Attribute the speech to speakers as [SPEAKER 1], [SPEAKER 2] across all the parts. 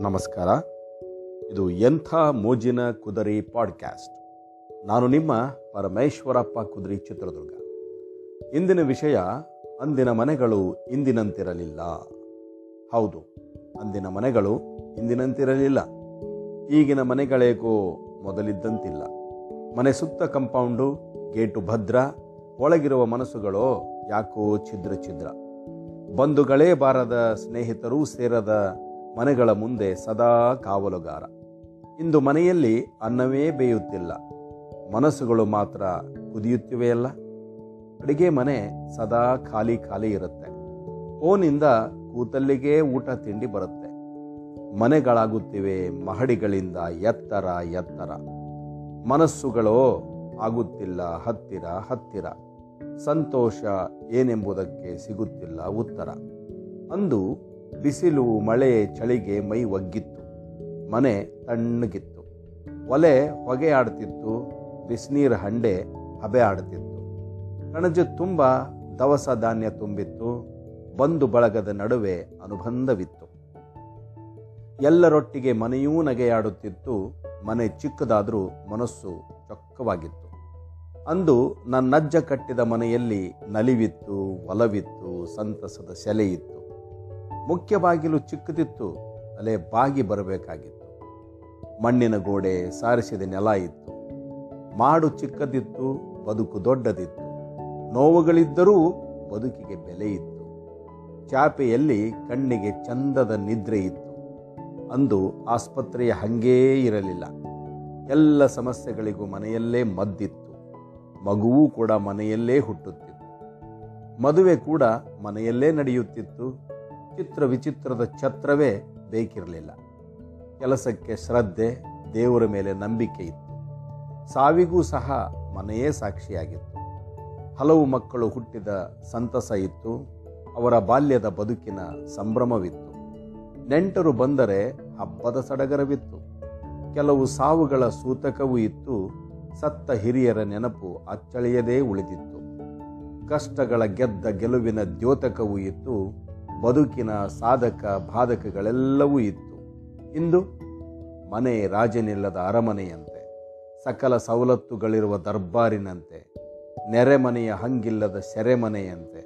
[SPEAKER 1] ನಮಸ್ಕಾರ. ಇದು ಎಂಥ ಮೋಜಿನ ಕುದರಿ ಪಾಡ್ಕ್ಯಾಸ್ಟ್. ನಾನು ನಿಮ್ಮ ಪರಮೇಶ್ವರಪ್ಪ ಕುದುರಿ ಚಿತ್ರದುರ್ಗ. ಇಂದಿನ ವಿಷಯ, ಅಂದಿನ ಮನೆಗಳು ಇಂದಿನಂತಿರಲಿಲ್ಲ. ಹೌದು, ಅಂದಿನ ಮನೆಗಳು ಇಂದಿನಂತಿರಲಿಲ್ಲ. ಈಗಿನ ಮನೆಗಳೇಗೋ ಮೊದಲಿದ್ದಂತಿಲ್ಲ. ಮನೆ ಸುತ್ತ ಕಂಪೌಂಡು, ಗೇಟು ಭದ್ರ, ಒಳಗಿರುವ ಮನಸ್ಸುಗಳು ಯಾಕೋ ಛಿದ್ರ ಛಿದ್ರ. ಬಂಧುಗಳೇ ಬಾರದ ಸ್ನೇಹಿತರೂ ಸೇರದ ಮನೆಗಳ ಮುಂದೆ ಸದಾ ಕಾವಲುಗಾರ. ಇಂದು ಮನೆಯಲ್ಲಿ ಅನ್ನವೇ ಬೇಯುತ್ತಿಲ್ಲ. ಮನಸ್ಸುಗಳು ಮಾತ್ರ ಕುದಿಯುತ್ತಿವೆಯಲ್ಲ ಅಡಿಗೆ ಮನೆ ಸದಾ ಖಾಲಿ ಖಾಲಿ ಇರುತ್ತೆ. ಫೋನಿಂದ ಕೂತಲ್ಲಿಗೆ ಊಟ ತಿಂಡಿ ಬರುತ್ತೆ. ಮನೆಗಳಾಗುತ್ತಿವೆ ಮಹಡಿಗಳಿಂದ ಎತ್ತರ ಎತ್ತರ. ಮನಸ್ಸುಗಳು ಆಗುತ್ತಿಲ್ಲ ಹತ್ತಿರ ಹತ್ತಿರ. ಸಂತೋಷ ಏನೆಂಬುದಕ್ಕೆ ಸಿಗುತ್ತಿಲ್ಲ ಉತ್ತರ. ಅಂದು ಬಿಸಿಲು ಮಳೆ ಚಳಿಗೆ ಮೈ ಒಗ್ಗಿತ್ತು. ಮನೆ ತಣ್ಣಗಿತ್ತು. ಒಲೆ ಹೊಗೆ ಆಡ್ತಿತ್ತು ಬಿಸಿನೀರು ಹಂಡೆ ಹಬೆ ಆಡ್ತಿತ್ತು ಕಣಜ ತುಂಬ ದವಸ ಧಾನ್ಯ ತುಂಬಿತ್ತು. ಬಂಧು ಬಳಗದ ನಡುವೆ ಅನುಬಂಧವಿತ್ತು. ಎಲ್ಲರೊಟ್ಟಿಗೆ ಮನೆಯೂ ನಗೆಯಾಡುತ್ತಿತ್ತು. ಮನೆ ಚಿಕ್ಕದಾದರೂ ಮನಸ್ಸು ಚೊಕ್ಕವಾಗಿತ್ತು. ಅಂದು ನನ್ನಜ್ಜ ಕಟ್ಟಿದ ಮನೆಯಲ್ಲಿ ನಲಿವಿತ್ತು, ಒಲವಿತ್ತು, ಸಂತಸದ ಸೆಲೆಯಿತ್ತು. ಮುಖ್ಯ ಬಾಗಿಲು ಚಿಕ್ಕದಿತ್ತು, ಅಲೆ ಬಾಗಿ ಬರಬೇಕಾಗಿತ್ತು. ಮಣ್ಣಿನ ಗೋಡೆ ಸಾರಿಸಿದ ನೆಲ ಇತ್ತು. ಮಾಡು ಚಿಕ್ಕದಿತ್ತು, ಬದುಕು ದೊಡ್ಡದಿತ್ತು. ನೋವುಗಳಿದ್ದರೂ ಬದುಕಿಗೆ ಬೆಲೆ ಇತ್ತು. ಚಾಪೆಯಲ್ಲಿ ಕಣ್ಣಿಗೆ ಚಂದದ ನಿದ್ರೆ ಇತ್ತು. ಅಂದು ಆಸ್ಪತ್ರೆಯ ಹಂಗೇ ಇರಲಿಲ್ಲ. ಎಲ್ಲ ಸಮಸ್ಯೆಗಳಿಗೂ ಮನೆಯಲ್ಲೇ ಮದ್ದಿತ್ತು. ಮಗುವೂ ಕೂಡ ಮನೆಯಲ್ಲೇ ಹುಟ್ಟುತ್ತಿತ್ತು. ಮದುವೆ ಕೂಡ ಮನೆಯಲ್ಲೇ ನಡೆಯುತ್ತಿತ್ತು. ಚಿತ್ರ ವಿಚಿತ್ರದ ಛತ್ರವೇ ಬೇಕಿರಲಿಲ್ಲ. ಕೆಲಸಕ್ಕೆ ಶ್ರದ್ಧೆ, ದೇವರ ಮೇಲೆ ನಂಬಿಕೆ ಇತ್ತು. ಸಾವಿಗೂ ಸಹ ಮನೆಯೇ ಸಾಕ್ಷಿಯಾಗಿತ್ತು. ಹಲವು ಮಕ್ಕಳು ಹುಟ್ಟಿದ ಸಂತಸ ಇತ್ತು. ಅವರ ಬಾಲ್ಯದ ಬದುಕಿನ ಸಂಭ್ರಮವಿತ್ತು. ನೆಂಟರು ಬಂದರೆ ಹಬ್ಬದ ಸಡಗರವಿತ್ತು. ಕೆಲವು ಸಾವುಗಳ ಸೂತಕವೂ ಇತ್ತು. ಸತ್ತ ಹಿರಿಯರ ನೆನಪು ಅಚ್ಚಳಿಯದೇ ಉಳಿದಿತ್ತು. ಕಷ್ಟಗಳ ಗೆದ್ದ ಗೆಲುವಿನ ದ್ಯೋತಕವೂ ಇತ್ತು. ಬದುಕಿನ ಸಾಧಕ ಬಾಧಕಗಳೆಲ್ಲವೂ ಇತ್ತು. ಇಂದು ಮನೆ ರಾಜನಿಲ್ಲದ ಅರಮನೆಯಂತೆ, ಸಕಲ ಸವಲತ್ತುಗಳಿರುವ ದರ್ಬಾರಿನಂತೆ, ನೆರೆಮನೆಯ ಹಂಗಿಲ್ಲದ ಸೆರೆಮನೆಯಂತೆ,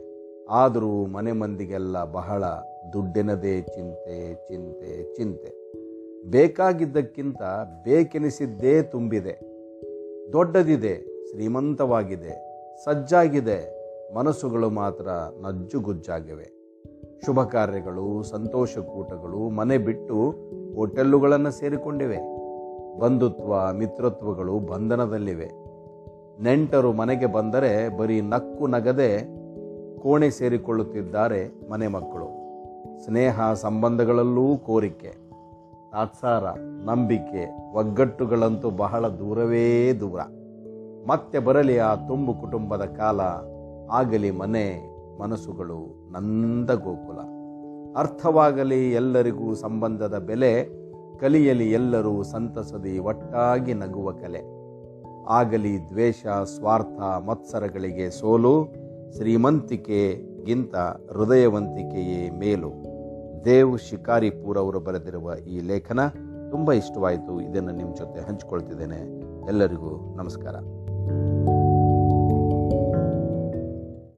[SPEAKER 1] ಆದರೂ ಮನೆ ಮಂದಿಗೆಲ್ಲ ಬಹಳ ದುಡ್ಡಿನದೇ ಚಿಂತೆ ಚಿಂತೆ ಚಿಂತೆ. ಬೇಕಾಗಿದ್ದಕ್ಕಿಂತ ಬೇಕೆನಿಸಿದ್ದೇ ತುಂಬಿದೆ. ದೊಡ್ಡದಿದೆ, ಶ್ರೀಮಂತವಾಗಿದೆ, ಸಜ್ಜಾಗಿದೆ, ಮನಸ್ಸುಗಳು ಮಾತ್ರ ನಜ್ಜುಗುಜ್ಜಾಗಿವೆ. ಶುಭ ಕಾರ್ಯಗಳು, ಸಂತೋಷ ಕೂಟಗಳು, ಮನೆ ಬಿಟ್ಟು ಹೋಟೆಲ್ಲುಗಳನ್ನು ಸೇರಿಕೊಂಡಿವೆ. ಬಂಧುತ್ವ, ಮಿತ್ರತ್ವಗಳು ಬಂಧನದಲ್ಲಿವೆ. ನೆಂಟರು ಮನೆಗೆ ಬಂದರೆ ಬರೀ ನಕ್ಕು ನಗದೆ ಕೋಣೆ ಸೇರಿಕೊಳ್ಳುತ್ತಿದ್ದಾರೆ ಮನೆ ಮಕ್ಕಳು. ಸ್ನೇಹ ಸಂಬಂಧಗಳಲ್ಲೂ ಕೋರಿಕೆ. ತಾತ್ಸಾರ, ನಂಬಿಕೆ, ಒಗ್ಗಟ್ಟುಗಳಂತೂ ಬಹಳ ದೂರವೇ ದೂರ. ಮತ್ತೆ ಬರಲಿ ಆ ತುಂಬು ಕುಟುಂಬದ ಕಾಲ, ಆಗಲಿ ಮನೆ ಮನಸ್ಸುಗಳು ನಂದ ಗೋಕುಲ. ಅರ್ಥವಾಗಲಿ ಎಲ್ಲರಿಗೂ ಸಂಬಂಧದ ಬೆಲೆ, ಕಲಿಯಲಿ ಎಲ್ಲರೂ ಸಂತಸದಿ ಒಟ್ಟಾಗಿ ನಗುವ ಕಲೆ. ಆಗಲಿ ದ್ವೇಷ, ಸ್ವಾರ್ಥ, ಮತ್ಸರಗಳಿಗೆ ಸೋಲು ಶ್ರೀಮಂತಿಕೆಗಿಂತ ಹೃದಯವಂತಿಕೆಯೇ ಮೇಲು. ದೇವ್ ಶಿಕಾರಿಪುರ್ ಅವರು ಬರೆದಿರುವ ಈ ಲೇಖನ ತುಂಬ ಇಷ್ಟವಾಯಿತು. ಇದನ್ನು ನಿಮ್ಮ ಜೊತೆ ಹಂಚಿಕೊಳ್ತಿದ್ದೇನೆ. ಎಲ್ಲರಿಗೂ ನಮಸ್ಕಾರ.